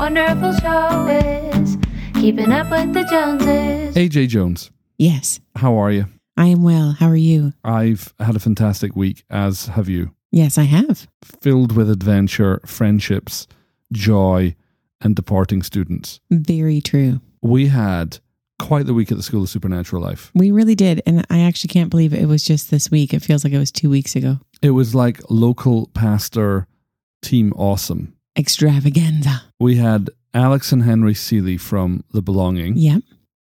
wonderful show is Keeping Up with the Joneses. AJ Jones, Yes, how are you? I am well. How are you? I've had a fantastic week, as have you. Yes, I have. Filled with adventure, friendships, joy, and departing students. Very true. We had quite the week at the School of Supernatural Life. We really did. And I actually can't believe it was just this week. It feels like it was two weeks ago. It was like local pastor team awesome. Extravaganza. We had Alex and Henry Seeley from The Belonging, Yep.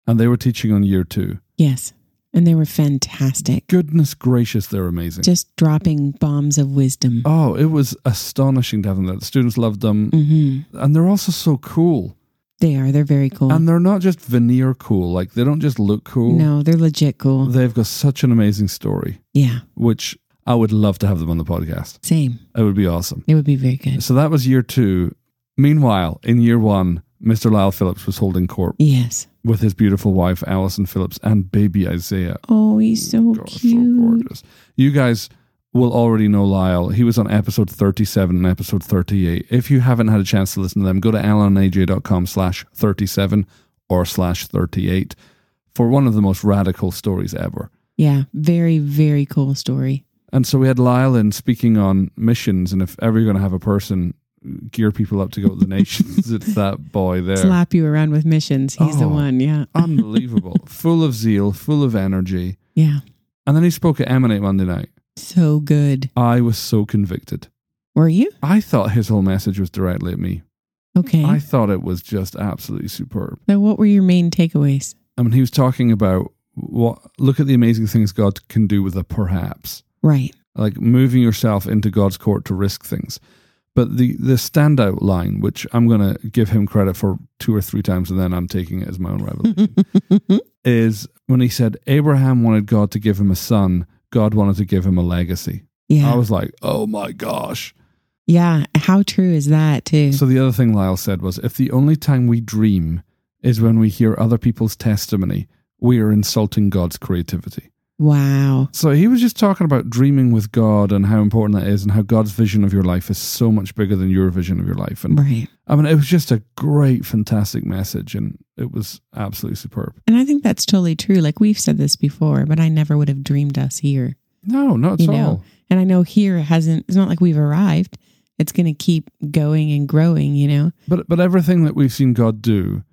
and they were teaching on year two. Yes. And they were fantastic. Goodness gracious, they're amazing. Just dropping bombs of wisdom. oh, it was astonishing to have them there. The students loved them, hmm and they're also so cool. They are. They're very cool. And they're not just veneer cool, like they don't just look cool. no, they're legit cool. They've got such an amazing story, yeah. which I would love to have them on the podcast. Same. It would be awesome. It would be very good. So that was year two. Meanwhile, in year one, Mr. Lyle Phillips was holding court Yes. with his beautiful wife, Alison Phillips, and baby Isaiah. Oh, he's so God, so cute. gorgeous. You guys will already know Lyle. He was on episode 37 and episode 38. If you haven't had a chance to listen to them, go to alanaj.com slash 37 or slash 38 for one of the most radical stories ever. yeah. Very, very cool story. And so we had Lyle in speaking on missions, and if ever you're going to have a person gear people up to go to the nations, it's that boy there. Slap you around with missions. He's the Oh. one. Yeah. Unbelievable. full of zeal, full of energy. Yeah. And then he spoke at Emanate Monday night. So good. I was so convicted. Were you? I thought his whole message was directly at me. Okay. I thought it was just absolutely superb. Now, what were your main takeaways? I mean, he was talking about what look at the amazing things God can do with a perhaps, Right. like moving yourself into God's court to risk things. But the the standout line, which I'm going to give him credit for two or three times, and then I'm taking it as my own revelation, is when he said Abraham wanted God to give him a son, God wanted to give him a legacy. Yeah. I was like, oh my gosh. yeah. How true is that, too? So the other thing Lyle said was if the only time we dream is when we hear other people's testimony, we are insulting God's creativity. Wow. So he was just talking about dreaming with God and how important that is and how God's vision of your life is so much bigger than your vision of your life. And Right. I mean, it was just a great, fantastic message and it was absolutely superb. And I think that's totally true. Like we've said this before, but I never would have dreamed us here. No, not at You know, all. And I know here hasn't, it's not like we've arrived. It's going to keep going and growing, you know? But but everything that we've seen God do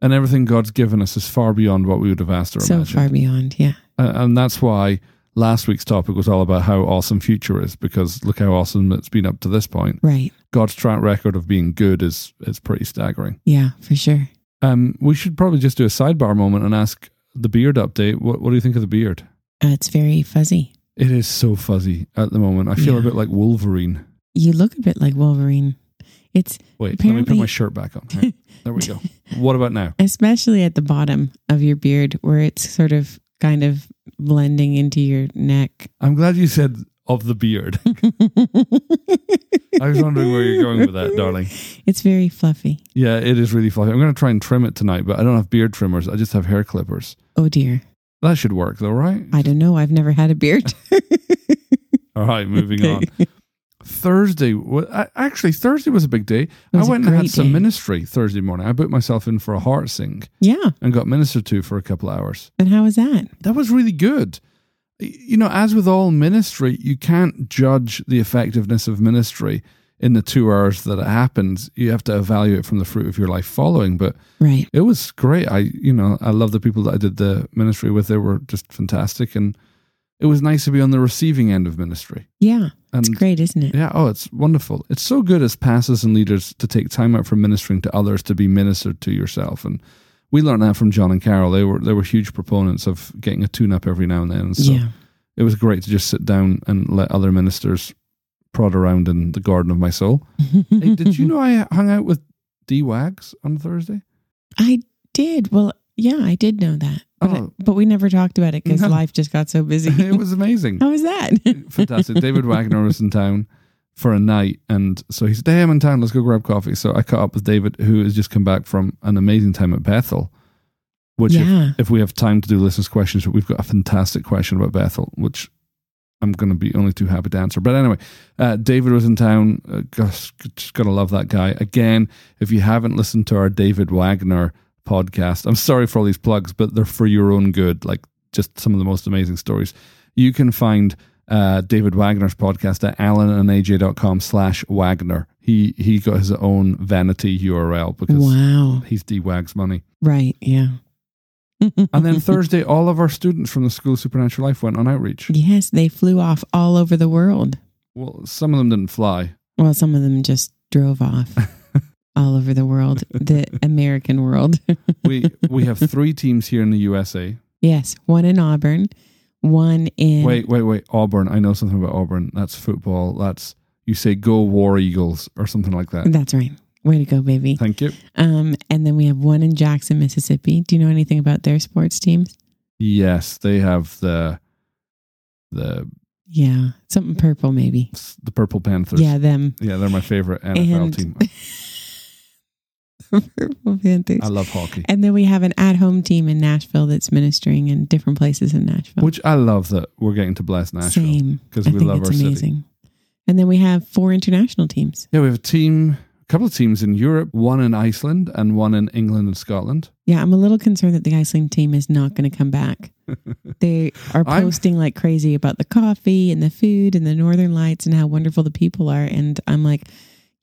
and everything God's given us is far beyond what we would have asked or So imagined. far beyond. Yeah. Uh, and that's why last week's topic was all about how awesome future is because look how awesome it's been up to this point. Right. God's track record of being good is is pretty staggering. Yeah, for sure. Um, we should probably just do a sidebar moment and ask the beard update. What what do you think of the beard? Uh, it's very fuzzy. It is so fuzzy at the moment. I feel a bit like Wolverine. You look a bit like Wolverine. It's Wait, let me put my shirt back on. Right, there we go. What about now? especially at the bottom of your beard where it's sort of kind of blending into your neck. I'm glad you said of the beard. I was wondering where you're going with that, darling. It's very fluffy. Yeah, it is really fluffy. I'm going to try and trim it tonight, but I don't have beard trimmers. I just have hair clippers. Oh dear. That should work, though, right? I don't know. I've never had a beard. All right, moving on. Thursday, actually, Thursday was a big day. I went and had some day. ministry Thursday morning. I booked myself in for a HeartSync Yeah. and got ministered to for a couple hours. And how was that? That was really good. You know, as with all ministry, you can't judge the effectiveness of ministry in the two hours that it happens. You have to evaluate from the fruit of your life following. But Right. it was great. I, you know, I love the people that I did the ministry with. They were just fantastic. And it was nice to be on the receiving end of ministry. Yeah. And It's great, isn't it? yeah, oh, it's wonderful. It's so good as pastors and leaders to take time out for ministering to others to be ministered to yourself. And we learned that from John and Carol. They were they were huge proponents of getting a tune up every now and then. And so yeah. it was great to just sit down and let other ministers prod around in the garden of my soul. Hey, did you know I hung out with D Wags on Thursday? I did. Well, yeah, I did know that. But, Oh. but we never talked about it because No. life just got so busy. it was amazing. how was that? Fantastic. David Wagner was in town for a night. And so he said, Hey, I'm in town. Let's go grab coffee. So I caught up with David, who has just come back from an amazing time at Bethel. Which, Yeah. if, if we have time to do listeners' questions, we've got a fantastic question about Bethel, which I'm going to be only too happy to answer. But anyway, uh, David was in town. Uh, gosh, just gotta love that guy. Again, if you haven't listened to our David Wagner podcast, I'm sorry for all these plugs, but they're for your own good. Like just some of the most amazing stories. You can find uh, David Wagner's podcast at alanandaj.com slash Wagner. He he got his own vanity URL because Wow. he's D-Wags money. Right. Yeah. And then Thursday, all of our students from the School of Supernatural Life went on outreach. Yes, they flew off all over the world. Well, some of them didn't fly. Well, some of them just drove off all over the world, the American world. We we have three teams here in the USA. yes, one in Auburn, one in Wait, wait, wait. Auburn. I know something about Auburn. That's football. That's you say go War Eagles or something like that. That's right. Way to go, baby. Thank you. Um, and then we have one in Jackson, Mississippi. Do you know anything about their sports teams? Yes, they have the the Yeah, something purple, maybe. the Purple Panthers. Yeah, them. yeah, they're my favorite NFL And- team. purple Panthers. I love hockey. And then we have an at-home team in Nashville that's ministering in different places in Nashville. Which I love that we're getting to bless Nashville Same. because we think love it's our city. amazing. And then we have four international teams. Yeah, we have a team, a couple of teams in Europe, one in Iceland and one in England and Scotland. Yeah, I'm a little concerned that the Iceland team is not going to come back. they are I'm- posting like crazy about the coffee and the food and the northern lights and how wonderful the people are. And I'm like,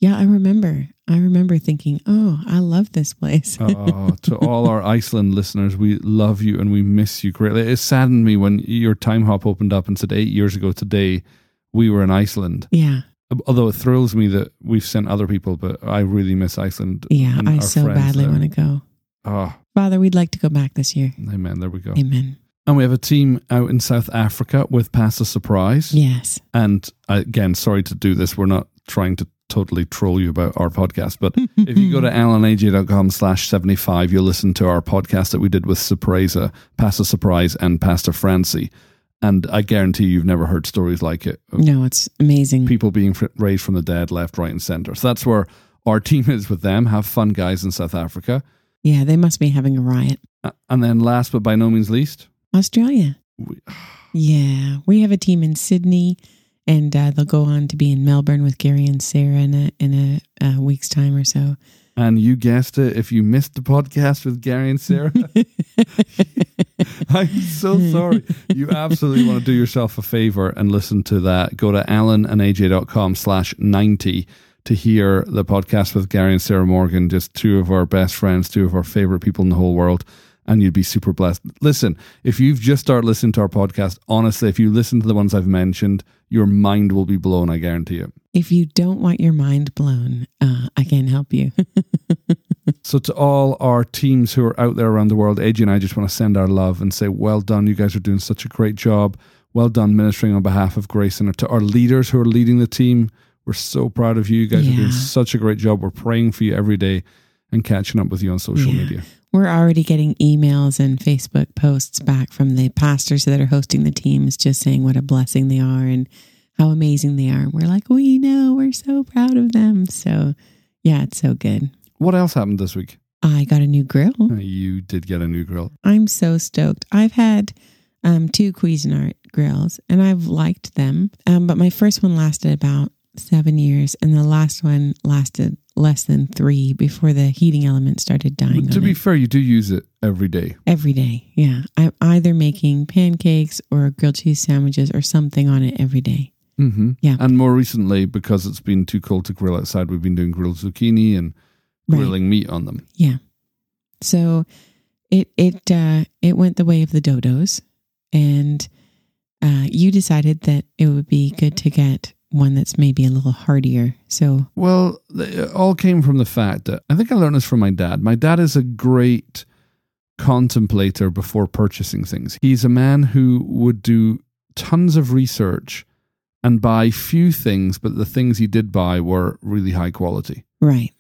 yeah, I remember. I remember thinking, oh, I love this place. oh, to all our Iceland listeners, we love you and we miss you greatly. It saddened me when your time hop opened up and said eight years ago today we were in Iceland. yeah, Although it thrills me that we've sent other people, but I really miss Iceland. yeah, I so badly want to go. Oh, Father, we'd like to go back this year. amen. There we go. Amen. And we have a team out in South Africa with Pastor Surprise. Yes. And again, sorry to do this. We're not trying to totally troll you about our podcast, but if you go to alanaj.com slash 75, you'll listen to our podcast that we did with Surpresa, Pastor Surprise, and Pastor Francie. And I guarantee you've never heard stories like it No, it's amazing. people being fr- raised from the dead, left, right, and center. So that's where our team is with them. Have fun, guys, in South Africa. Yeah, they must be having a riot. Uh, And then last but by no means least, Australia. we, Yeah, we have a team in Sydney, and uh, they'll go on to be in Melbourne with Gary and Sarah in a in a, uh week's time or so. and you guessed it, if you missed the podcast with Gary and Sarah, I'm so sorry. You absolutely want to do yourself a favor and listen to that. Go to alanandaj.com slash 90 to hear the podcast with Gary and Sarah Morgan, just two of our best friends, two of our favorite people in the whole world. And you'd be super blessed. Listen, if you've just started listening to our podcast, honestly, if you listen to the ones I've mentioned, your mind will be blown, I guarantee you. If you don't want your mind blown, uh, I can help you. So, to all our teams who are out there around the world, AJ and I just want to send our love and say, well done. You guys are doing such a great job. Well done ministering on behalf of Grace and to our leaders who are leading the team. We're so proud of you. You guys are doing such a great job. We're praying for you every day and catching up with you on social Yeah. media. We're already getting emails and Facebook posts back from the pastors that are hosting the teams, just saying what a blessing they are and how amazing they are. We're like, we know, we're so proud of them. So, yeah, it's so good. What else happened this week? I got a new grill. Uh, You did get a new grill. I'm so stoked. I've had um, two Cuisinart grills and I've liked them. Um, but my first one lasted about seven years and the last one lasted less than three before the heating element started dying. But to be it. fair, you do use it every day. Every day. Yeah. I'm either making pancakes or grilled cheese sandwiches or something on it every day. Mm-hmm. Yeah. And more recently, because it's been too cold to grill outside, we've been doing grilled zucchini and Right. meat on them. Yeah. So it it uh, it went the way of the dodos, and uh, you decided that it would be good to get one that's maybe a little hardier. So Well, it all came from the fact that I think I learned this from my dad. My dad is a great contemplator before purchasing things. He's a man who would do tons of research and buy few things, but the things he did buy were really high quality. right,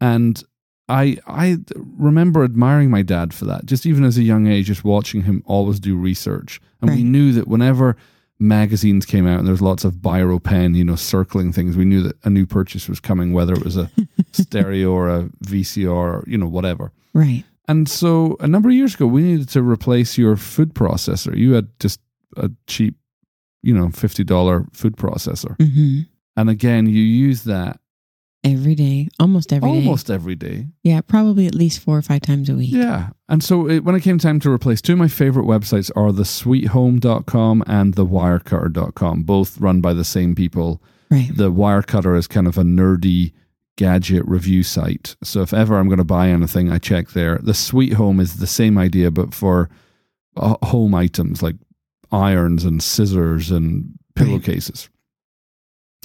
And I I remember admiring my dad for that. Just even as a young age, just watching him always do research. And we knew that whenever magazines came out and there's lots of biro pen, you know, circling things, we knew that a new purchase was coming, whether it was a stereo or a VCR or, you know, whatever. right, And so a number of years ago, we needed to replace your food processor. You had just a cheap you know, $50 food processor. hmm And again, you use that Every day, almost every day. almost every day. Yeah, probably at least four or five times a week. Yeah. And so it, when it came time to replace, two of my favorite websites are the sweethome.com and the wirecutter.com, both run by the same people. Right. The Wirecutter is kind of a nerdy gadget review site. So if ever I'm going to buy anything, I check there. The Sweet Home is the same idea, but for uh, home items like irons and scissors and pillowcases.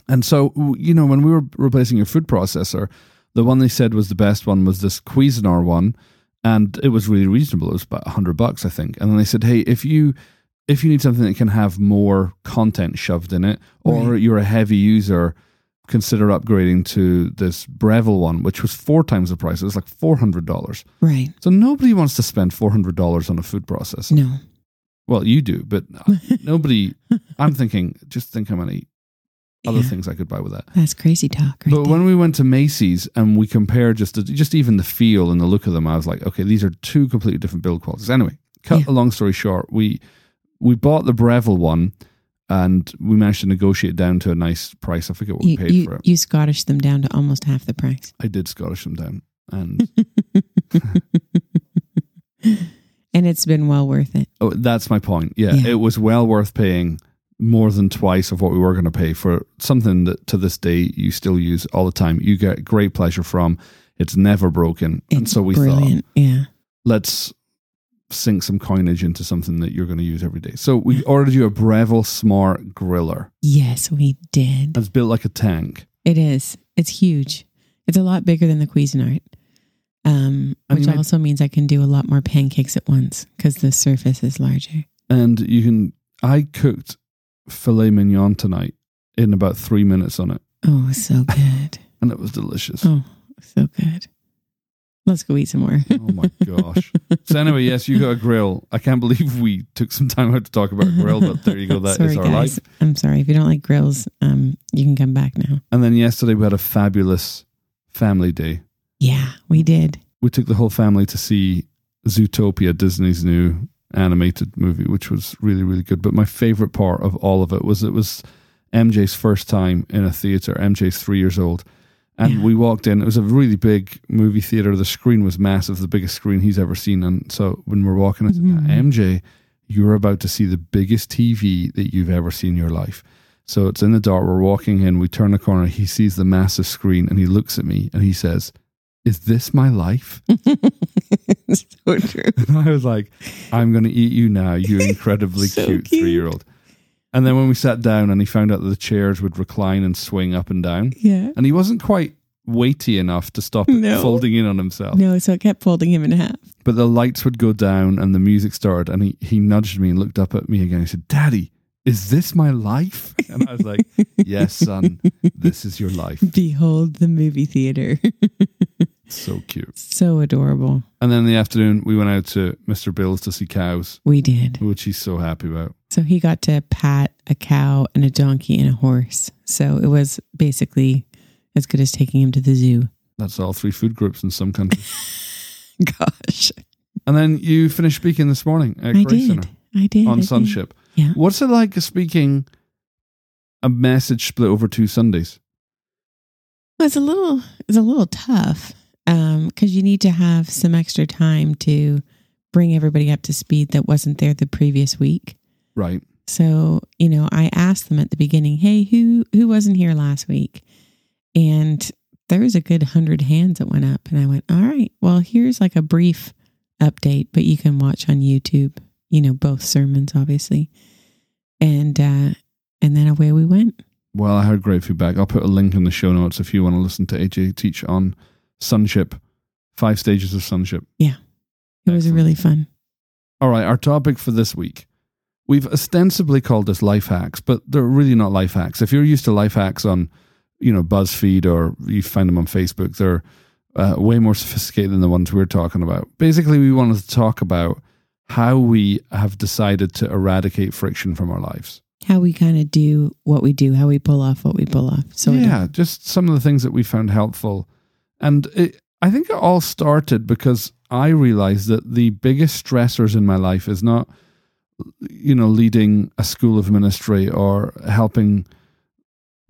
And so, you know, when we were replacing your food processor, the one they said was the best one was this Cuisinart one, and it was really reasonable. It was about hundred bucks, I think. And then they said, hey, if you if you need something that can have more content shoved in it, or Right. you're a heavy user, consider upgrading to this Breville one, which was four times the price. It was like four hundred dollars. Right. So nobody wants to spend four hundred dollars on a food processor. No. Well, you do, but uh, nobody. I'm thinking, just think how many other Yeah. things I could buy with that. That's crazy talk, right? But when we went to Macy's and we compared just the, just even the feel and the look of them, I was like, okay, these are two completely different build qualities. Anyway, cut Yeah. a long story short, we we bought the Breville one and we managed to negotiate down to a nice price. I forget what we paid you, for it. you Scottish them down to almost half the price. I did Scottish them down, and and it's been well worth it. oh, that's my point. Yeah, Yeah. it was well worth paying more than twice of what we were going to pay for something that to this day you still use all the time. You get great pleasure from. It's never broken, and so we thought. Yeah. let's sink some coinage into something that you're going to use every day. So we ordered you a Breville Smart Griller. Yes, we did. It's built like a tank. It is. It's huge. It's a lot bigger than the Cuisinart. Um, which might- also means I can do a lot more pancakes at once because the surface is larger. And you can, I cooked filet mignon tonight in about three minutes on it, Oh, so good. and it was delicious. oh, so good. Let's go eat some more. Oh my gosh. So anyway, yes, you got a grill. I can't believe we took some time out to talk about a grill, but there you go. That is sorry, our guys. life. I'm sorry. If you don't like grills, um, you can come back now. And then yesterday we had a fabulous family day. Yeah, we did. We took the whole family to see Zootopia, Disney's new animated movie, which was really, really good. But my favorite part of all of it was it was MJ's first time in a theater. MJ's three years old. And Yeah. we walked in. It was a really big movie theater. The screen was massive, the biggest screen he's ever seen. And so when we're walking, I said, Mhm. MJ, you're about to see the biggest TV that you've ever seen in your life. So it's in the dark. We're walking in. We turn the corner. He sees the massive screen and he looks at me and he says, Is this my life? so true. And I was like, I'm going to eat you now, you incredibly So cute, cute. three year old. And then when we sat down and he found out that the chairs would recline and swing up and down, Yeah. and he wasn't quite weighty enough to stop it No. folding in on himself. No, so it kept folding him in half. But the lights would go down and the music started, and he, he nudged me and looked up at me again. He said, Daddy, is this my life? And I was like, Yes, son, this is your life. Behold the movie theater. So cute. so adorable. And then in the afternoon, we went out to Mr. Bill's to see cows, We did. which he's so happy about. So he got to pat a cow and a donkey and a horse. So it was basically as good as taking him to the zoo. That's all three food groups in some countries. Gosh. And then you finished speaking this morning at I Grace did. Center I did. I on did. Yeah. What's it like speaking a message split over two Sundays? Well, it's a little it's a little tough because you need to have some extra time to bring everybody up to speed that wasn't there the previous week. Right. So you know, I asked them at the beginning, "Hey, who who wasn't here last week?" And there was a good hundred hands that went up, and I went, "All right, well, here's like a brief update, but you can watch on YouTube. You know, both sermons, obviously." And uh, and then away we went. Well, I heard great feedback. I'll put a link in the show notes if you want to listen to AJ teach on Sonship, five stages of Sonship. Yeah. It was Excellent. really fun. All right, our topic for this week. We've ostensibly called this life hacks, but they're really not life hacks. If you're used to life hacks on, you know, BuzzFeed or you find them on Facebook, they're uh, way more sophisticated than the ones we're talking about. Basically, we wanted to talk about how we have decided to eradicate friction from our lives. how we kind of do what we do, how we pull off what we pull off. So yeah, just some of the things that we found helpful. And it, I think it all started because I realized that the biggest stressors in my life is not you know, leading a school of ministry or helping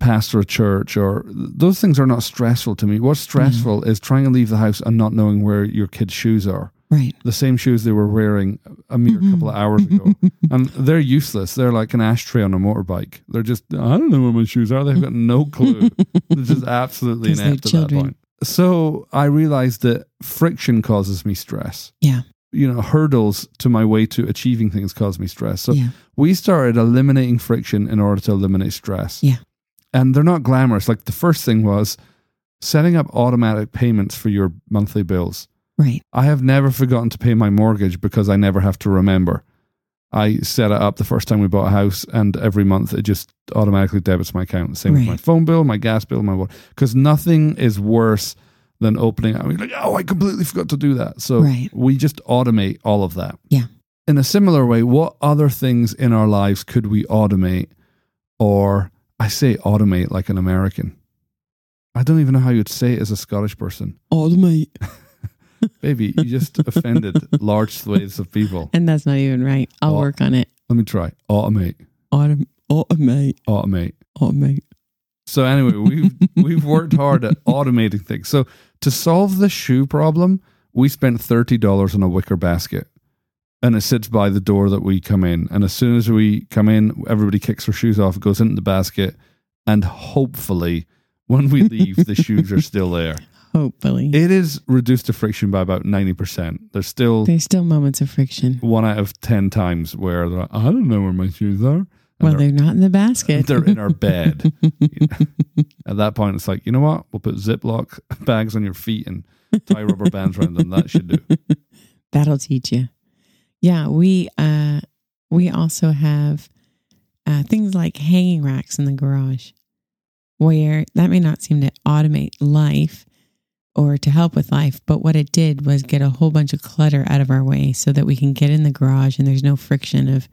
pastor a church or those things are not stressful to me. What's stressful is trying to leave the house and not knowing where your kids' shoes are. Right. The same shoes they were wearing a mere couple of hours ago. and they're useless. They're like an ashtray on a motorbike. They're just, I don't know where my shoes are. They've got no clue. They're just absolutely inept at that point. So I realized that friction causes me stress. Yeah. You know, hurdles to my way to achieving things cause me stress. So yeah. we started eliminating friction in order to eliminate stress. Yeah. And they're not glamorous. Like the first thing was setting up automatic payments for your monthly bills. Right. I have never forgotten to pay my mortgage because I never have to remember. I set it up the first time we bought a house, and every month it just automatically debits my account. The same with my phone bill, my gas bill, my water. Because nothing is worse than opening. I mean, like, oh, I completely forgot to do that. So Right. we just automate all of that. Yeah. In a similar way, what other things in our lives could we automate? Or I say automate like an American. I don't even know how you'd say it as a Scottish person. Automate. Baby, you just offended large swathes of people. And that's not even right. I'll Au- work on it. Let me try. Automate. Autom- automate. Automate. Automate. So anyway, we've we've worked hard at automating things. So to solve the shoe problem, we spent thirty dollars on a wicker basket. And it sits by the door that we come in. And as soon as we come in, everybody kicks their shoes off, goes into the basket, and hopefully when we leave, the shoes are still there. Hopefully. It is reduced to friction by about ninety percent. There's still There's still moments of friction. one out of ten times where they're like, I don't know where my shoes are. And Well, they're, they're not in the basket. they're in our bed. At that point, it's like, you know what? We'll put Ziploc bags on your feet and tie rubber bands around them. That should do. That'll teach you. Yeah, we uh we also have uh things like hanging racks in the garage where that may not seem to automate life or to help with life, but what it did was get a whole bunch of clutter out of our way so that we can get in the garage and there's no friction of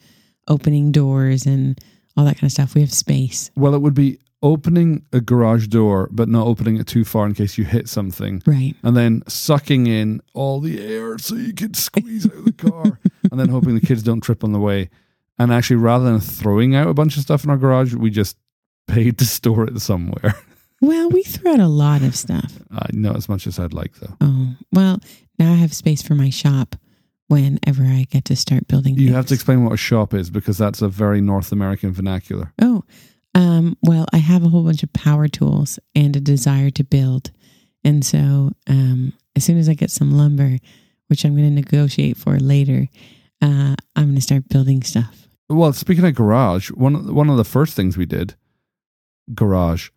opening doors and all that kind of stuff. We have space. Well, it would be opening a garage door, but not opening it too far in case you hit something. Right. And then sucking in all the air so you can squeeze out of the car. and then hoping the kids don't trip on the way. And actually, rather than throwing out a bunch of stuff in our garage, we just paid to store it somewhere. Well, we threw out a lot of stuff. I not as much as I'd like, though. Oh, well, now I have space for my shop whenever I get to start building You have to explain what a shop is because that's a very North American vernacular. Oh, um, well, I have a whole bunch of power tools and a desire to build. And so um, as soon as I get some lumber, which I'm going to negotiate for later, uh, I'm going to start building stuff. Well, speaking of garage, one one of the first things we did, garage,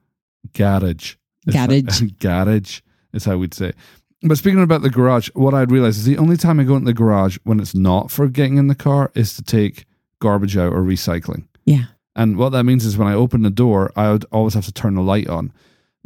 garage, Garage. garage is how we'd say. it. But speaking about the garage, what I'd realized is the only time I go into the garage when it's not for getting in the car is to take garbage out or recycling. Yeah. And what that means is when I open the door, I would always have to turn the light on.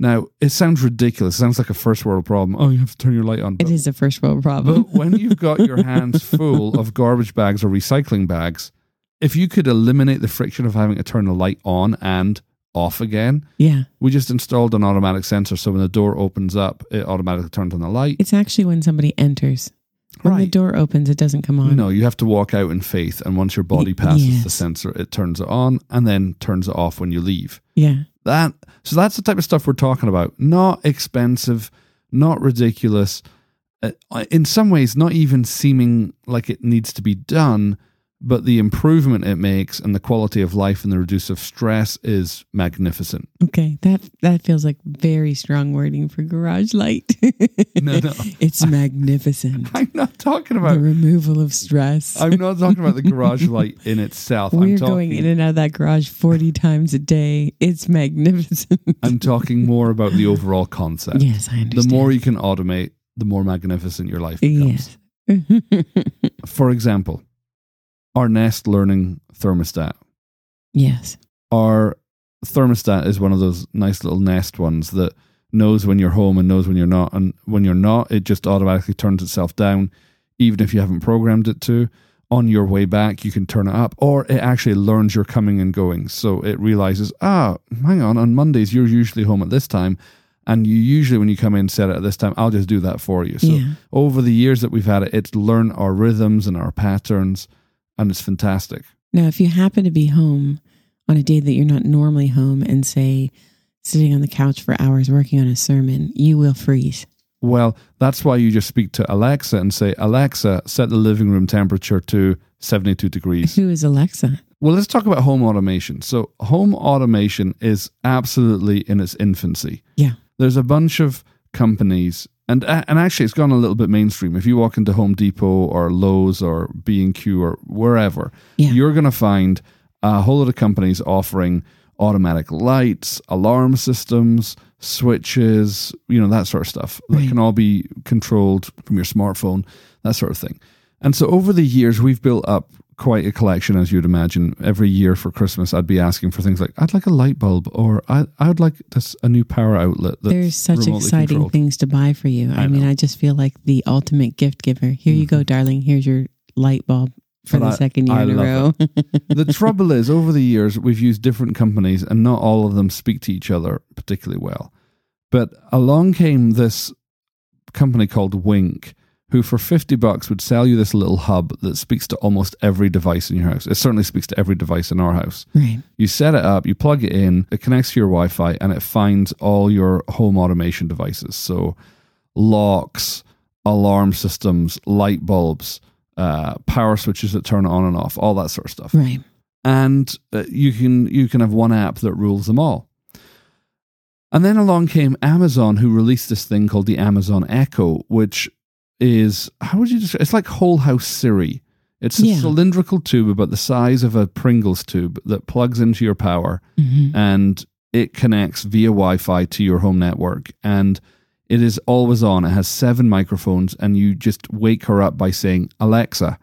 Now, it sounds ridiculous. It sounds like a first world problem. Oh, you have to turn your light on. It But- is a first world problem. but when you've got your hands full of garbage bags or recycling bags, if you could eliminate the friction of having to turn the light on and off again, yeah. we just installed an automatic sensor. So when the door opens up, it automatically turns on the light. It's actually when somebody enters. When the door opens, it doesn't come on. No, you have to walk out in faith. And once your body passes the sensor, it turns it on and then turns it off when you leave. Yeah. That so that's the type of stuff we're talking about. Not expensive, not ridiculous. Uh, in some ways, not even seeming like it needs to be done, but the improvement it makes and the quality of life and the reduce of stress is magnificent. Okay. That that feels like very strong wording for garage light. No, no. It's magnificent. I'm not talking about the removal of stress. I'm not talking about the garage light in itself. I'm We're talking, going in and out of that garage 40 times a day. It's magnificent. I'm talking more about the overall concept. yes, I understand. the more you can automate, the more magnificent your life becomes. Yes. For example, our Nest Learning thermostat. yes. Our thermostat is one of those nice little Nest ones that knows when you're home and knows when you're not. And when you're not, it just automatically turns itself down, even if you haven't programmed it to. On your way back, you can turn it up, or it actually learns you're coming and going. So it realizes, ah, hang on, on Mondays, you're usually home at this time. And you usually, when you come in, set it at this time. I'll just do that for you. So yeah. over the years that we've had it, it's learned our rhythms and our patterns and it's fantastic. Now, if you happen to be home on a day that you're not normally home and say sitting on the couch for hours working on a sermon, you will freeze. Well, that's why you just speak to Alexa and say, Alexa, set the living room temperature to 72 degrees. Who is Alexa? Well, let's talk about home automation. So, home automation is absolutely in its infancy. Yeah. There's a bunch of companies, and and actually, it's gone a little bit mainstream. If you walk into Home Depot or Lowe's or B and Q or wherever, Yeah. you're going to find a whole lot of companies offering automatic lights, alarm systems, switches, you know, that sort of stuff that can all be controlled from your smartphone, that sort of thing. And so over the years, we've built up quite a collection, as you'd imagine. Every year for Christmas, I'd be asking for things like, I'd like a light bulb, or I, I would like this, a new power outlet. That's There's such exciting controlled." things to buy for you. I, I mean, know. I just feel like the ultimate gift giver. Here you go, mm-hmm. darling. Here's your light bulb for But the I- second year I in a row. the trouble is, over the years, we've used different companies, and not all of them speak to each other particularly well. But along came this company called Wink, who for 50 bucks would sell you this little hub that speaks to almost every device in your house. It certainly speaks to every device in our house. right. You set it up, you plug it in, it connects to your Wi Fi, and it finds all your home automation devices. So, locks, alarm systems, light bulbs, uh, power switches that turn on and off, all that sort of stuff. Right. And uh, you can you can have one app that rules them all. And then along came Amazon, who released this thing called the Amazon Echo, which is how would you describe? It's like whole house Siri. It's a Yeah. cylindrical tube about the size of a Pringles tube that plugs into your power hmm and it connects via Wi-Fi to your home network and it is always on. It has seven microphones and you just wake her up by saying Alexa.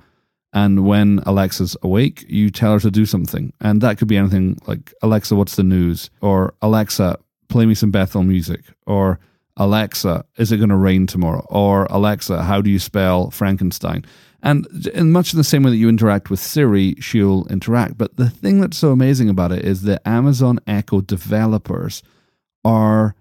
And when Alexa's awake, you tell her to do something. And that could be anything like Alexa, what's the news? Or Alexa, play me some Bethel music. Or Alexa, is it going to rain tomorrow? Or Alexa, how do you spell Frankenstein? And in much in the same way that you interact with Siri, she'll interact. But the thing that's so amazing about it is that Amazon Echo developers are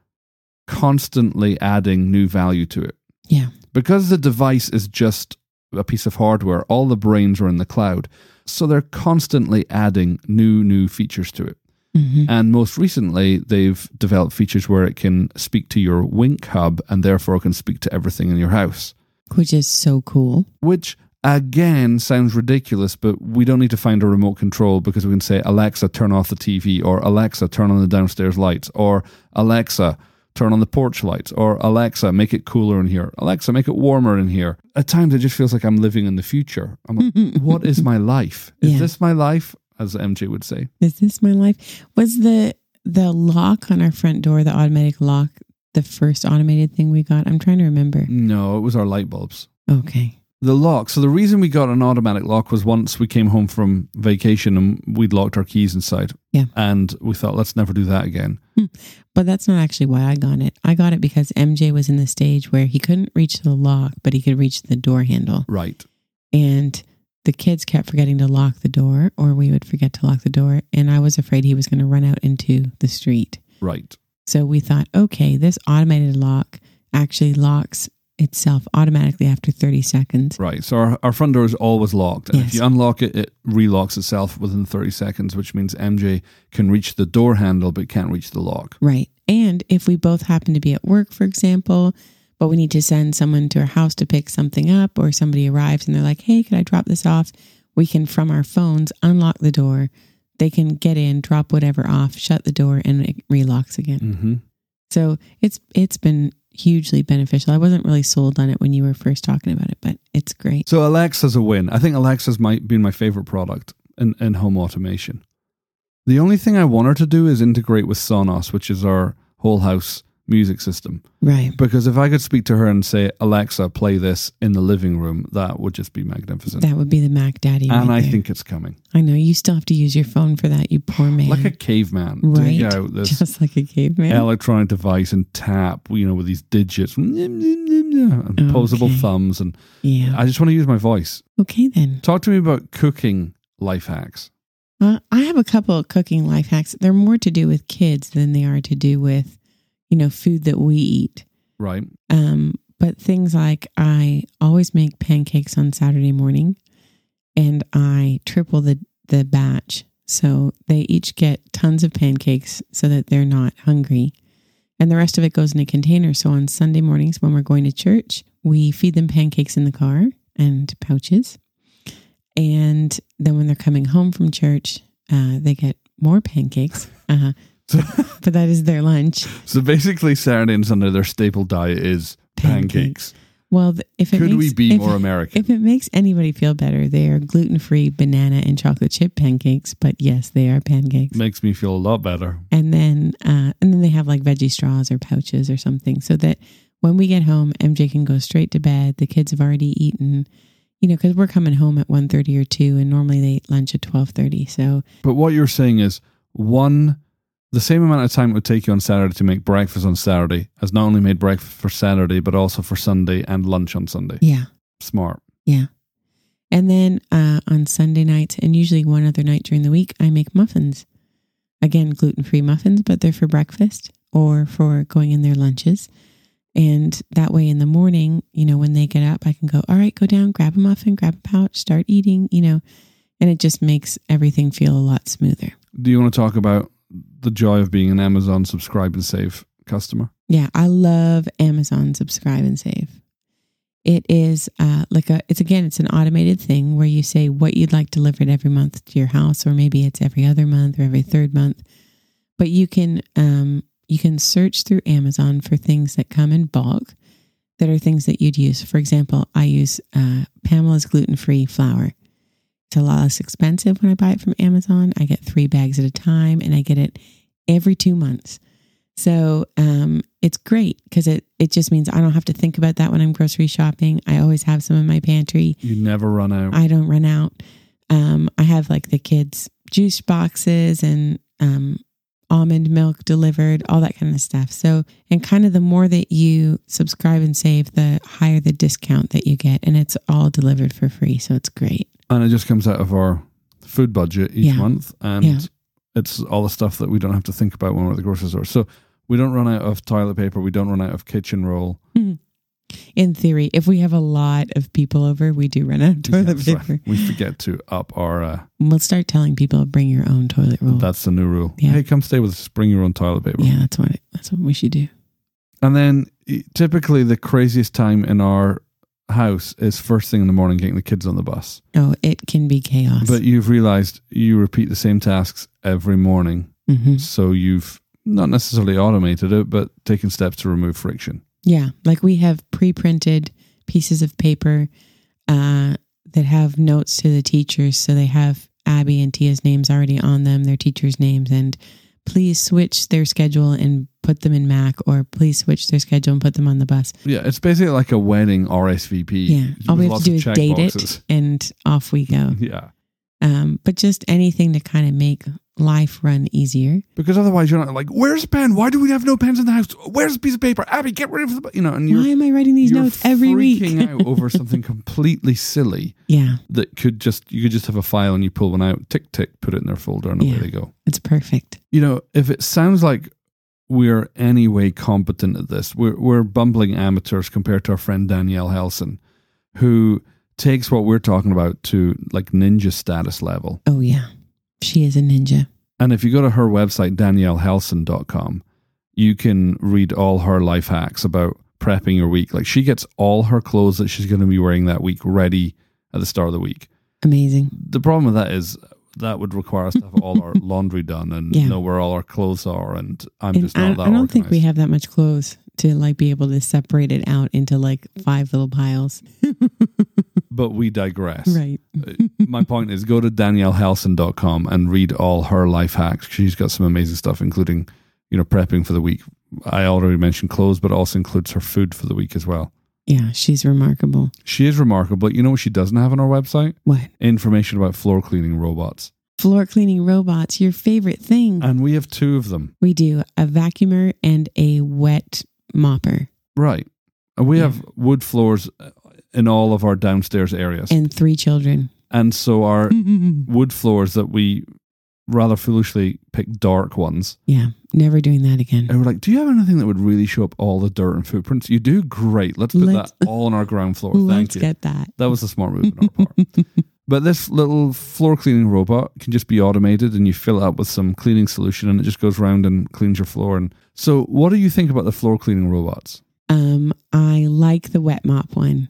constantly adding new value to it. Yeah. Because the device is just a piece of hardware, all the brains are in the cloud. So they're constantly adding new, new features to it. Hmm And most recently, they've developed features where it can speak to your Wink hub and therefore can speak to everything in your house, Which is so cool. which again sounds ridiculous, but we don't need to find a remote control because we can say, Alexa, turn off the TV, or Alexa, turn on the downstairs lights, or Alexa, turn on the porch lights, or Alexa, make it cooler in here, Alexa, make it warmer in here. At times, it just feels like I'm living in the future. I'm like, what is my life? Is Yeah. this my life? As MJ would say. Is this my life? Was the the lock on our front door, the automatic lock, the first automated thing we got? I'm trying to remember. No, it was our light bulbs. Okay. The lock. So the reason we got an automatic lock was once we came home from vacation and we'd locked our keys inside. Yeah. And we thought, let's never do that again. Hmm. But that's not actually why I got it. I got it because MJ was in the stage where he couldn't reach the lock, but he could reach the door handle. Right. And the kids kept forgetting to lock the door, or we would forget to lock the door. And I was afraid he was going to run out into the street. Right. So we thought, okay, this automated lock actually locks itself automatically after 30 seconds. Right. So our, our front door is always locked. And if you unlock it, it relocks itself within 30 seconds, which means MJ can reach the door handle but can't reach the lock. Right. And if we both happen to be at work, for example, but we need to send someone to our house to pick something up, or somebody arrives and they're like, hey, can I drop this off? We can, from our phones, unlock the door. They can get in, drop whatever off, shut the door, and it relocks again. hmm So it's it's been hugely beneficial. I wasn't really sold on it when you were first talking about it, but it's great. So Alexa's a win. I think Alexa's might been my favorite product in, in home automation. The only thing I want her to do is integrate with Sonos, which is our whole house music system. Right. Because if I could speak to her and say, Alexa, play this in the living room, that would just be magnificent. That would be the Mac Daddy. and right I there. think it's coming. I know you still have to use your phone for that, you poor man. Like a caveman. right. Dig out this Just like a caveman. electronic device and tap, you know, with these digits and posable Okay. thumbs. And yeah. I just want to use my voice. Okay then. Talk to me about cooking life hacks. Well, I have a couple of cooking life hacks. They're more to do with kids than they are to do with, you know, food that we eat. Right. Um, but things like I always make pancakes on Saturday morning, and I triple the the batch. So they each get tons of pancakes so that they're not hungry. And the rest of it goes in a container. So on Sunday mornings when we're going to church, we feed them pancakes in the car and pouches. And then when they're coming home from church, uh, they get more pancakes. Uh-huh. but that is their lunch. So basically, Saturday and Sunday, their staple diet is pancakes. Well, if it Could makes, we be if, more American? If it makes anybody feel better, they are gluten free banana and chocolate chip pancakes. But yes, they are pancakes. Makes me feel a lot better. And then, uh, and then they have like veggie straws or pouches or something, so that when we get home, MJ can go straight to bed. The kids have already eaten, you know, because we're coming home at 1.30 or two, and normally they eat lunch at twelve thirty. So But what you're saying is one, the same amount of time it would take you on Saturday to make breakfast on Saturday has not only made breakfast for Saturday, but also for Sunday and lunch on Sunday. yeah, Smart. Yeah. And then uh, on Sunday nights, and usually one other night during the week, I make muffins. Again, gluten free muffins, but they're for breakfast or for going in their lunches. And that way in the morning, you know, when they get up, I can go, all right, go down, grab a muffin, grab a pouch, start eating, you know, and it just makes everything feel a lot smoother. Do you want to talk about the joy of being an Amazon subscribe and save customer? Yeah, I love Amazon Subscribe and Save. It is uh, like a, it's again, it's an automated thing where you say what you'd like delivered every month to your house, or maybe it's every other month or every third month. But you can, um, you can search through Amazon for things that come in bulk that are things that you'd use. For example, I use uh, Pamela's gluten free flour. It's a lot less expensive when I buy it from Amazon. I get three bags at a time and I get it every two months. So um, it's great because it, it just means I don't have to think about that when I'm grocery shopping. I always have some in my pantry. You never run out. I don't run out. Um, I have like the kids' juice boxes and um, almond milk delivered, all that kind of stuff. So, and kind of the more that you subscribe and save, the higher the discount that you get. And it's all delivered for free. So it's great. And it just comes out of our food budget each Yeah. month. And Yeah. it's all the stuff that we don't have to think about when we're at the grocery store. So we don't run out of toilet paper. We don't run out of kitchen roll. In theory, if we have a lot of people over, we do run out of toilet Yeah, paper. sorry. We forget to up our. Uh, We'll start telling people bring your own toilet roll. that's the new rule. Yeah. Hey, come stay with us. Bring your own toilet paper. yeah, that's what it, that's what we should do. And then typically the craziest time in our house is first thing in the morning getting the kids on the bus. Oh, it can be chaos. But you've realized you repeat the same tasks every morning. Mhm. So you've not necessarily automated it, but taken steps to remove friction. Yeah, like we have pre-printed pieces of paper uh, that have notes to the teachers, so they have Abby and Tia's names already on them, their teachers' names, and please switch their schedule and put them in Mac, or please switch their schedule and put them on the bus. Yeah, it's basically like a wedding RSVP. Yeah, all we have to do is date boxes. it, and off we go. Yeah. Um, but just anything to kind of make life run easier. Because otherwise you're not like, where's a pen? Why do we have no pens in the house? Where's a piece of paper? Abby, get rid of the you know, and you're Why am I writing these notes every week? out over something completely silly yeah, that could just you could just have a file and you pull one out, tick tick, put it in their folder, and away Yeah. they go. it's perfect. You know, if it sounds like we're any way competent at this, we're we're bumbling amateurs compared to our friend Danielle Helson, who takes what we're talking about to like ninja status level. Oh yeah, she is a ninja. And if you go to her website, daniellehelson.com, you can read all her life hacks about prepping your week. Like she gets all her clothes that she's going to be wearing that week ready at the start of the week. Amazing. The problem with that is that would require us to have all our laundry done and Yeah. know where all our clothes are. And I'm And just I, not that I don't think we have that much clothes to like be able to separate it out into like five little piles. But we digress. Right. Uh, My point is go to daniellehelson.com and read all her life hacks. She's got some amazing stuff, including, you know, prepping for the week. I already mentioned clothes, but also includes her food for the week as well. Yeah, she's remarkable. She is remarkable. You know what she doesn't have on her website? What? Information about floor cleaning robots. Floor cleaning robots, your favorite thing. And we have two of them. we do a vacuumer and a wet mopper Right. And we Yeah. have wood floors in all of our downstairs areas. and three children. and so our wood floors that we rather foolishly picked dark ones. yeah, never doing that again. And we're like, do you have anything that would really show up all the dirt and footprints? You do? Great. Let's put Let's- that all on our ground floor. Thank Let's you. get that. That was a smart move on our part. But this little floor cleaning robot can just be automated and you fill it up with some cleaning solution and it just goes around and cleans your floor. And so, what do you think about the floor cleaning robots? Um, I like the wet mop one,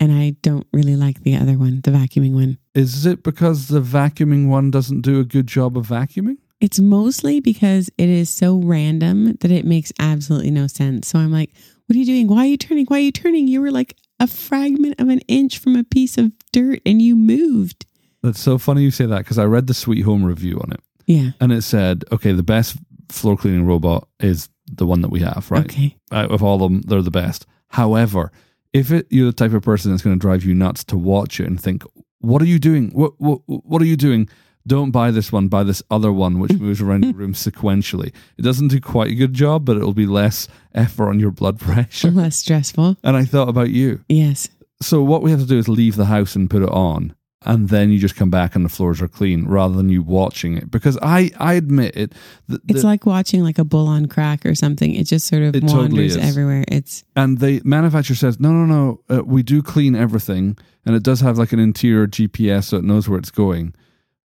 and I don't really like the other one, the vacuuming one. Is it because the vacuuming one doesn't do a good job of vacuuming? It's mostly because it is so random that it makes absolutely no sense. So I'm like, what are you doing? Why are you turning? Why are you turning? You were like a fragment of an inch from a piece of dirt and you moved. That's so funny you say that because I read the Sweethome review on it Yeah. and it said, okay, the best floor cleaning robot is the one that we have, right? Okay. Out of all of them, they're the best. However, if it, you're the type of person that's going to drive you nuts to watch it and think, what are you doing? What, what, what are you doing? Don't buy this one, buy this other one, which moves around your room sequentially. It doesn't do quite a good job, but it'll be less effort on your blood pressure. Less stressful. And I thought about you. Yes. So what we have to do is leave the house and put it on, and then you just come back and the floors are clean, rather than you watching it. Because I, I admit it. th- It's like watching like a bull on crack or something. It just sort of wanders totally everywhere. It's and the manufacturer says, no, no, no, uh, we do clean everything, and it does have like an interior GPS, so it knows where it's going.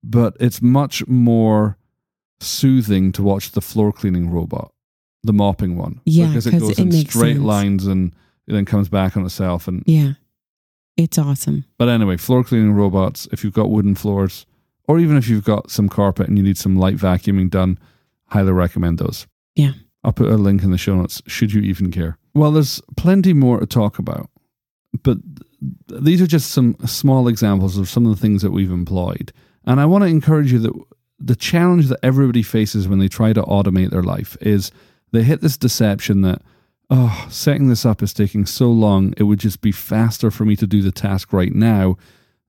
But it's much more soothing to watch the floor cleaning robot, the mopping one, Yeah, because it goes it in straight sense. lines and it then comes back on itself. And yeah. It's awesome. But anyway, floor cleaning robots, if you've got wooden floors, or even if you've got some carpet and you need some light vacuuming done, highly recommend those. Yeah. I'll put a link in the show notes, should you even care. Well, there's plenty more to talk about, but these are just some small examples of some of the things that we've employed. And I want to encourage you that the challenge that everybody faces when they try to automate their life is they hit this deception that, oh, setting this up is taking so long, it would just be faster for me to do the task right now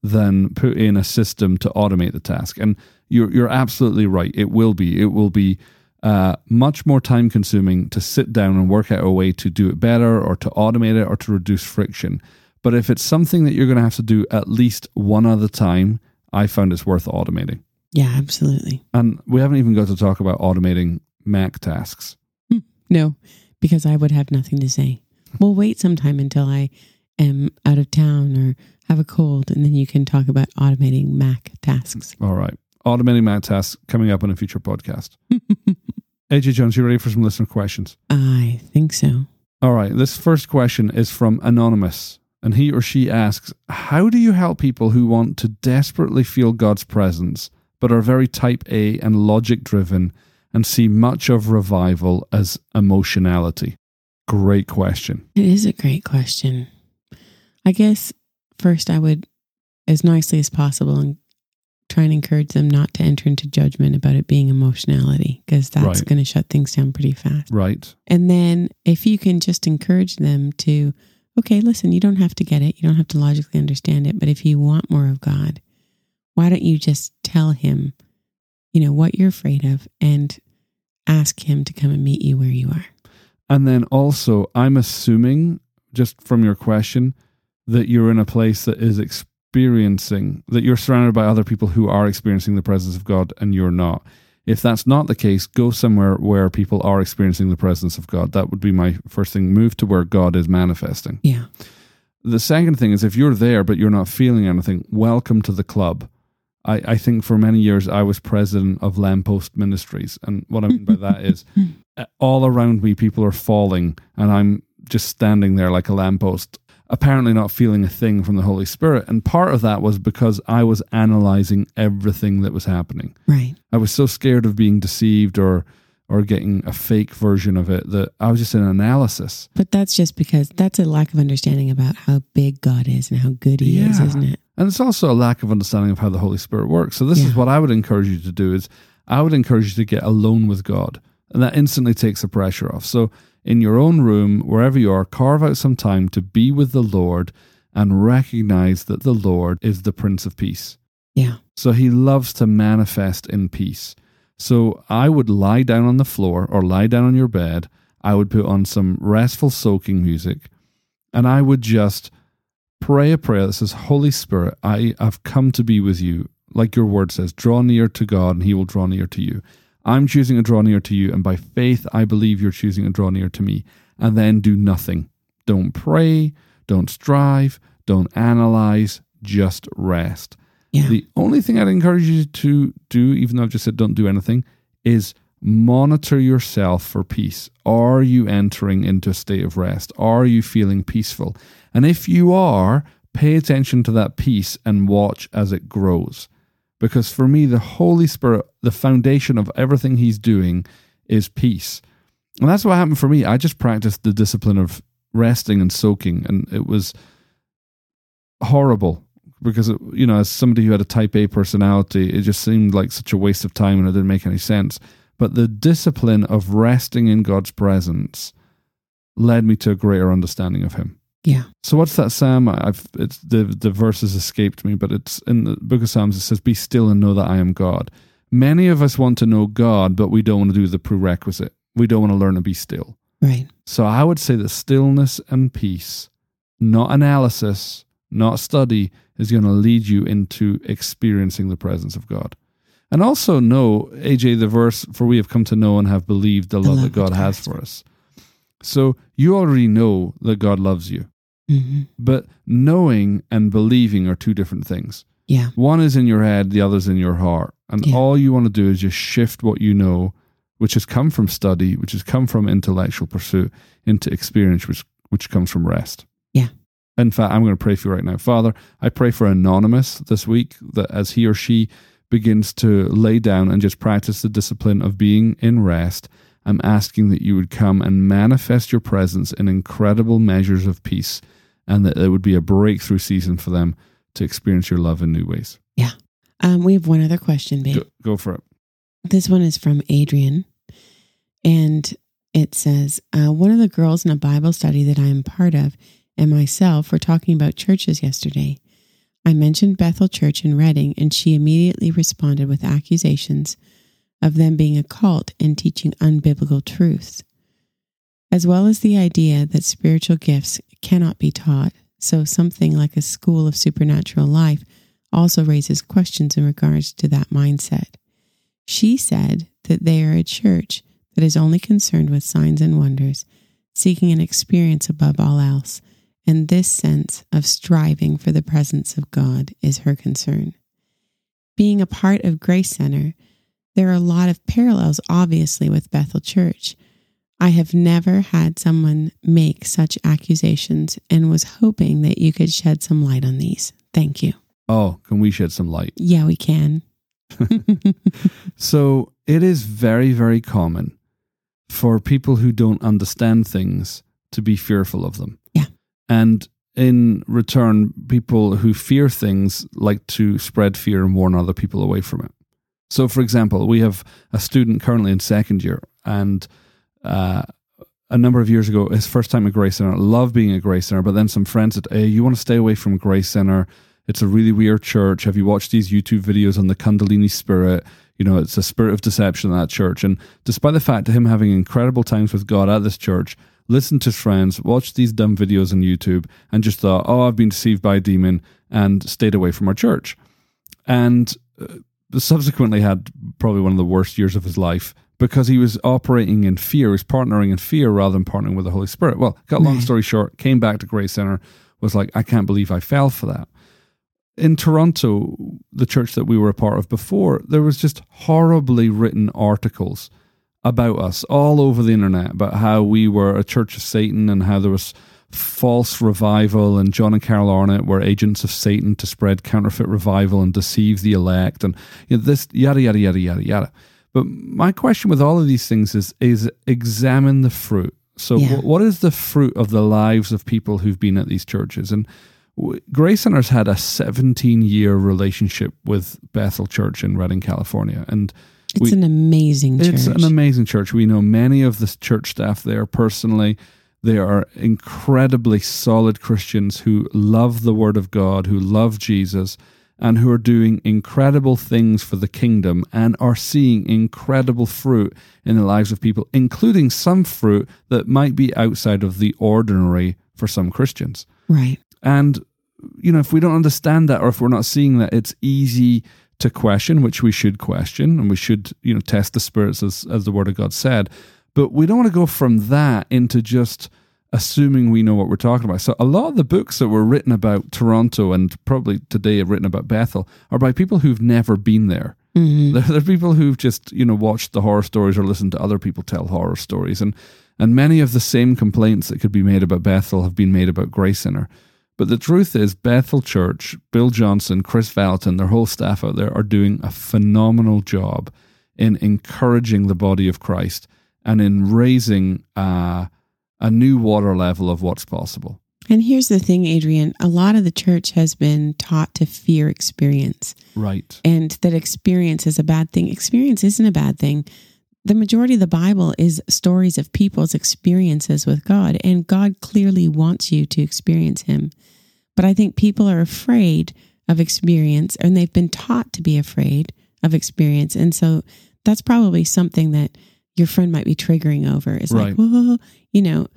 than put in a system to automate the task. And you're you're absolutely right. It will be. It will be uh, much more time consuming to sit down and work out a way to do it better or to automate it or to reduce friction. But if it's something that you're going to have to do at least one other time, I found it's worth automating. Yeah, absolutely. And we haven't even got to talk about automating Mac tasks. No, because I would have nothing to say. We'll wait sometime until I am out of town or have a cold, and then you can talk about automating Mac tasks. All right. Automating Mac tasks coming up on a future podcast. AJ Jones, you ready for some listener questions? I think so. All right. This first question is from Anonymous, and he or she asks How do you help people who want to desperately feel God's presence, but are very type A and logic driven and see much of revival as emotionality? Great question. It is a great question. I guess first I would, as nicely as possible, and try and encourage them not to enter into judgment about it being emotionality, because that's Right. going to shut things down pretty fast. Right. And then if you can just encourage them to, okay, listen, you don't have to get it. You don't have to logically understand it. But if you want more of God, why don't you just tell him, you know, what you're afraid of and ask him to come and meet you where you are? And then also, I'm assuming, just from your question, that you're in a place that is experiencing, that you're surrounded by other people who are experiencing the presence of God and you're not. If that's not the case, go somewhere where people are experiencing the presence of God. That would be my first thing. Move to where God is manifesting. Yeah. The second thing is if you're there but you're not feeling anything, welcome to the club. I, I think for many years I was president of Lamppost Ministries. And what I mean by that is uh, all around me people are falling and I'm just standing there like a lamppost, apparently not feeling a thing from the Holy Spirit. And part of that was because I was analyzing everything that was happening. Right. I was so scared of being deceived or or getting a fake version of it that I was just in analysis. But that's just because that's a lack of understanding about how big God is and how good he is, isn't it? And it's also a lack of understanding of how the Holy Spirit works. So this is what I would encourage you to do is I would encourage you to get alone with God. And that instantly takes the pressure off. So in your own room, wherever you are, carve out some time to be with the Lord and recognize that the Lord is the Prince of Peace. Yeah. So he loves to manifest in peace. So I would lie down on the floor or lie down on your bed. I would put on some restful soaking music and I would just pray a prayer that says, Holy Spirit, I have come to be with you. Like your word says, draw near to God and he will draw near to you. I'm choosing to draw near to you, and by faith, I believe you're choosing to draw near to me. And then do nothing. Don't pray, don't strive, don't analyze, just rest. Yeah. The only thing I'd encourage you to do, even though I've just said don't do anything, is monitor yourself for peace. Are you entering into a state of rest? Are you feeling peaceful? And if you are, pay attention to that peace and watch as it grows. Because for me, the Holy Spirit, the foundation of everything He's doing is peace. And that's what happened for me. I just practiced the discipline of resting and soaking, and it was horrible because, you know, as somebody who had a type A personality, it just seemed like such a waste of time and it didn't make any sense. But the discipline of resting in God's presence led me to a greater understanding of Him. Yeah. So what's that psalm? I've it's the the verses escaped me, but it's in the book of Psalms. It says, "Be still and know that I am God." Many of us want to know God, but we don't want to do the prerequisite. We don't want to learn to be still. Right. So I would say that stillness and peace, not analysis, not study, is going to lead you into experiencing the presence of God. And also know, AJ, the verse, for we have come to know and have believed the, love, love that God has for us. So you already know that God loves you. Hmm But knowing and believing are two different things. Yeah. One is in your head, the other's in your heart. And Yeah. all you want to do is just shift what you know, which has come from study, which has come from intellectual pursuit, into experience, which, which comes from rest. Yeah. In fact, I'm going to pray for you right now. Father, I pray for Anonymous this week that as he or she begins to lay down and just practice the discipline of being in rest, I'm asking that you would come and manifest your presence in incredible measures of peace and that it would be a breakthrough season for them to experience your love in new ways. Yeah. Um, we have one other question, babe. Go, go for it. This one is from Adrian, and it says uh, One of the girls in a Bible study that I am part of and myself were talking about churches yesterday. I mentioned Bethel Church in Redding, and she immediately responded with accusations of them being a cult and teaching unbiblical truths, as well as the idea that spiritual gifts cannot be taught. So, something like a school of supernatural life also raises questions in regards to that mindset. She said that they are a church that is only concerned with signs and wonders, seeking an experience above all else, and this sense of striving for the presence of God is her concern. Being a part of Grace Center, there are a lot of parallels, obviously, with Bethel Church. I have never had someone make such accusations and was hoping that you could shed some light on these. Thank you. Oh, can we shed some light? Yeah, we can. So it is very, very common for people who don't understand things to be fearful of them. Yeah. And in return, people who fear things like to spread fear and warn other people away from it. So, for example, we have a student currently in second year, and uh, a number of years ago, his first time at Grace Center, loved being at Grace Center, but then some friends said, Hey, you want to stay away from Grace Center? It's a really weird church. Have you watched these YouTube videos on the Kundalini spirit? You know, it's a spirit of deception in that church. And despite the fact of him having incredible times with God at this church, listened to friends, watched these dumb videos on YouTube, and just thought, oh, I've been deceived by a demon, and stayed away from our church. And uh, subsequently had probably one of the worst years of his life because he was operating in fear, he was partnering in fear rather than partnering with the Holy Spirit. Well, cut a long story short, came back to Grace Center, was like, I can't believe I fell for that. In Toronto, the church that we were a part of before, there was just horribly written articles about us all over the internet about how we were a church of Satan and how there was false revival and John and Carol Arnott were agents of Satan to spread counterfeit revival and deceive the elect and you know, this yada yada yada yada yada. But my question with all of these things is is examine the fruit. So Yeah. wh- what is the fruit of the lives of people who've been at these churches and w- Grace Center's had a 17 year relationship with Bethel Church in Redding, California. And It's We- an amazing church. it's an amazing church. We know many of the church staff there personally. They are incredibly solid Christians who love the Word of God, who love Jesus, and who are doing incredible things for the kingdom and are seeing incredible fruit in the lives of people, including some fruit that might be outside of the ordinary for some Christians. right. And, you know, if we don't understand that or if we're not seeing that, it's easy to question, which we should question and we should, you know, test the spirits as, as the word of God said. But we don't want to go from that into just assuming we know what we're talking about. So a lot of the books that were written about Toronto and probably today have written about Bethel are by people who've never been there. Mhm. They're, they're people who've just you know watched the horror stories or listened to other people tell horror stories, and and many of the same complaints that could be made about Bethel have been made about Grace Center. But the truth is, Bethel Church, Bill Johnson, Kris Vallotton, their whole staff out there are doing a phenomenal job in encouraging the body of Christ and in raising uh, a new water level of what's possible. And here's the thing, Adrian a lot of the church has been taught to fear experience Right. and that experience is a bad thing. Experience isn't a bad thing. The majority of the Bible is stories of people's experiences with God, and God clearly wants you to experience Him. But I think people are afraid of experience, and they've been taught to be afraid of experience. And so that's probably something that your friend might be triggering over. is Right. like, whoa, you know.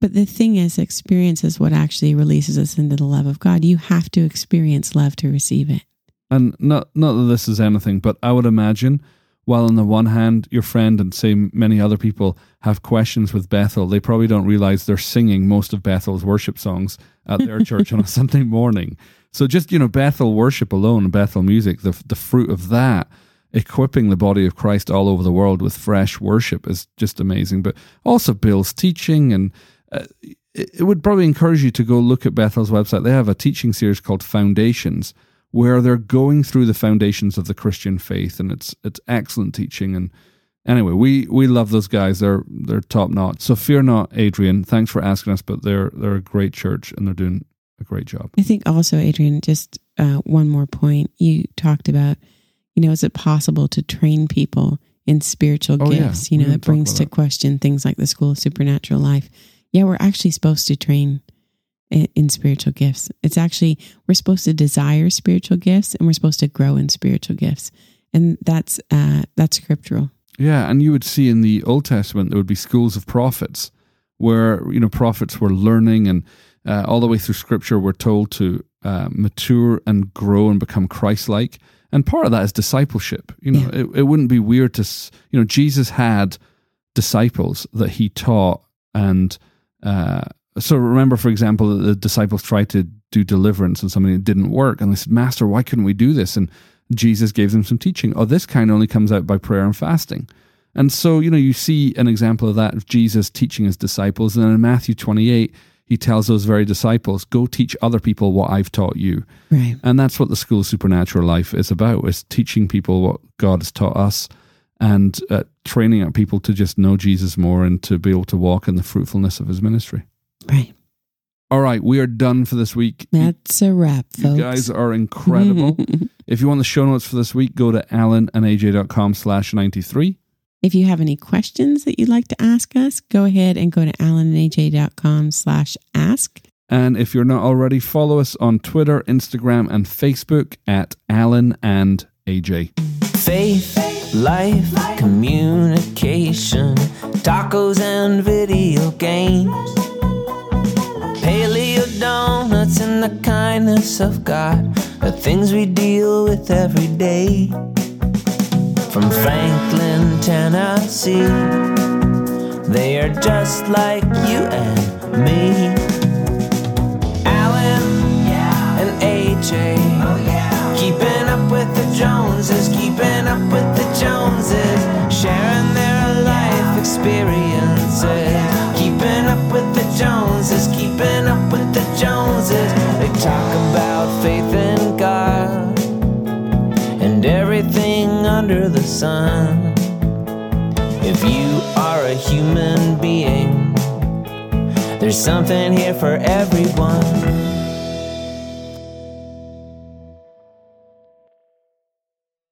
But the thing is, experience is what actually releases us into the love of God. You have to experience love to receive it. And not not that this is anything, but I would imagine while on the one hand your friend and say many other people have questions with Bethel, they probably don't realize they're singing most of Bethel's worship songs at their church on a Sunday morning. So just you know Bethel worship alone, Bethel music, the the fruit of that equipping the body of Christ all over the world with fresh worship is just amazing. But also Bill's teaching and uh, it would probably encourage you to go look at Bethel's website. They have a teaching series called Foundations, where they're going through the foundations of the Christian faith, and it's it's excellent teaching. And anyway, we we love those guys. They're they're top notch. So fear not, Adrian. Thanks for asking us, but they're they're a great church and they're doing a great job. I think also, Adrian, just uh, one more point. You talked about, you know, is it possible to train people in spiritual Oh, yeah. gifts? You know, talk brings to that. question things like the School of Supernatural Life. Yeah, we're actually supposed to train in, in spiritual gifts. It's actually, we're supposed to desire spiritual gifts and we're supposed to grow in spiritual gifts. And that's, uh, that's scriptural. Yeah, and you would see in the Old Testament there would be schools of prophets, where you know prophets were learning, and uh, all the way through Scripture we're told to uh, mature and grow and become Christ-like. And part of that is discipleship. You know, it, it wouldn't be weird to you know Jesus had disciples that he taught, and uh, so remember, for example, that the disciples tried to do deliverance and something that didn't work, and they said, "Master, why couldn't we do this?" and Jesus gave them some teaching. Oh, this kind only comes out by prayer and fasting. And so, you know, you see an example of that of Jesus teaching his disciples. And then in Matthew 28, he tells those very disciples, go teach other people what I've taught you. Right. And that's what the School of Supernatural Life is about, is teaching people what God has taught us and uh, training up people to just know Jesus more and to be able to walk in the fruitfulness of his ministry. Right. All right, we are done for this week. That's a wrap, folks. you guys are incredible. if you want the show notes for this week, go to alanandaj.com slash 93. If you have any questions that you'd like to ask us, go ahead and go to alanandaj.com slash ask. And if you're not already, follow us on Twitter, Instagram, and Facebook at Alan and AJ. Faith, life, communication, tacos and video games. Paleo donuts and the kindness of God, the things we deal with every day. From Franklin, Tennessee, they are just like you and me. Alan and AJ. Oh, keeping up with the Joneses, keeping up with the Joneses, sharing their life experiences. Oh, keeping up with the Joneses, keeping up with the Joneses. They talk about faith in God and everything under the sun. If you are a human being, there's something here for everyone.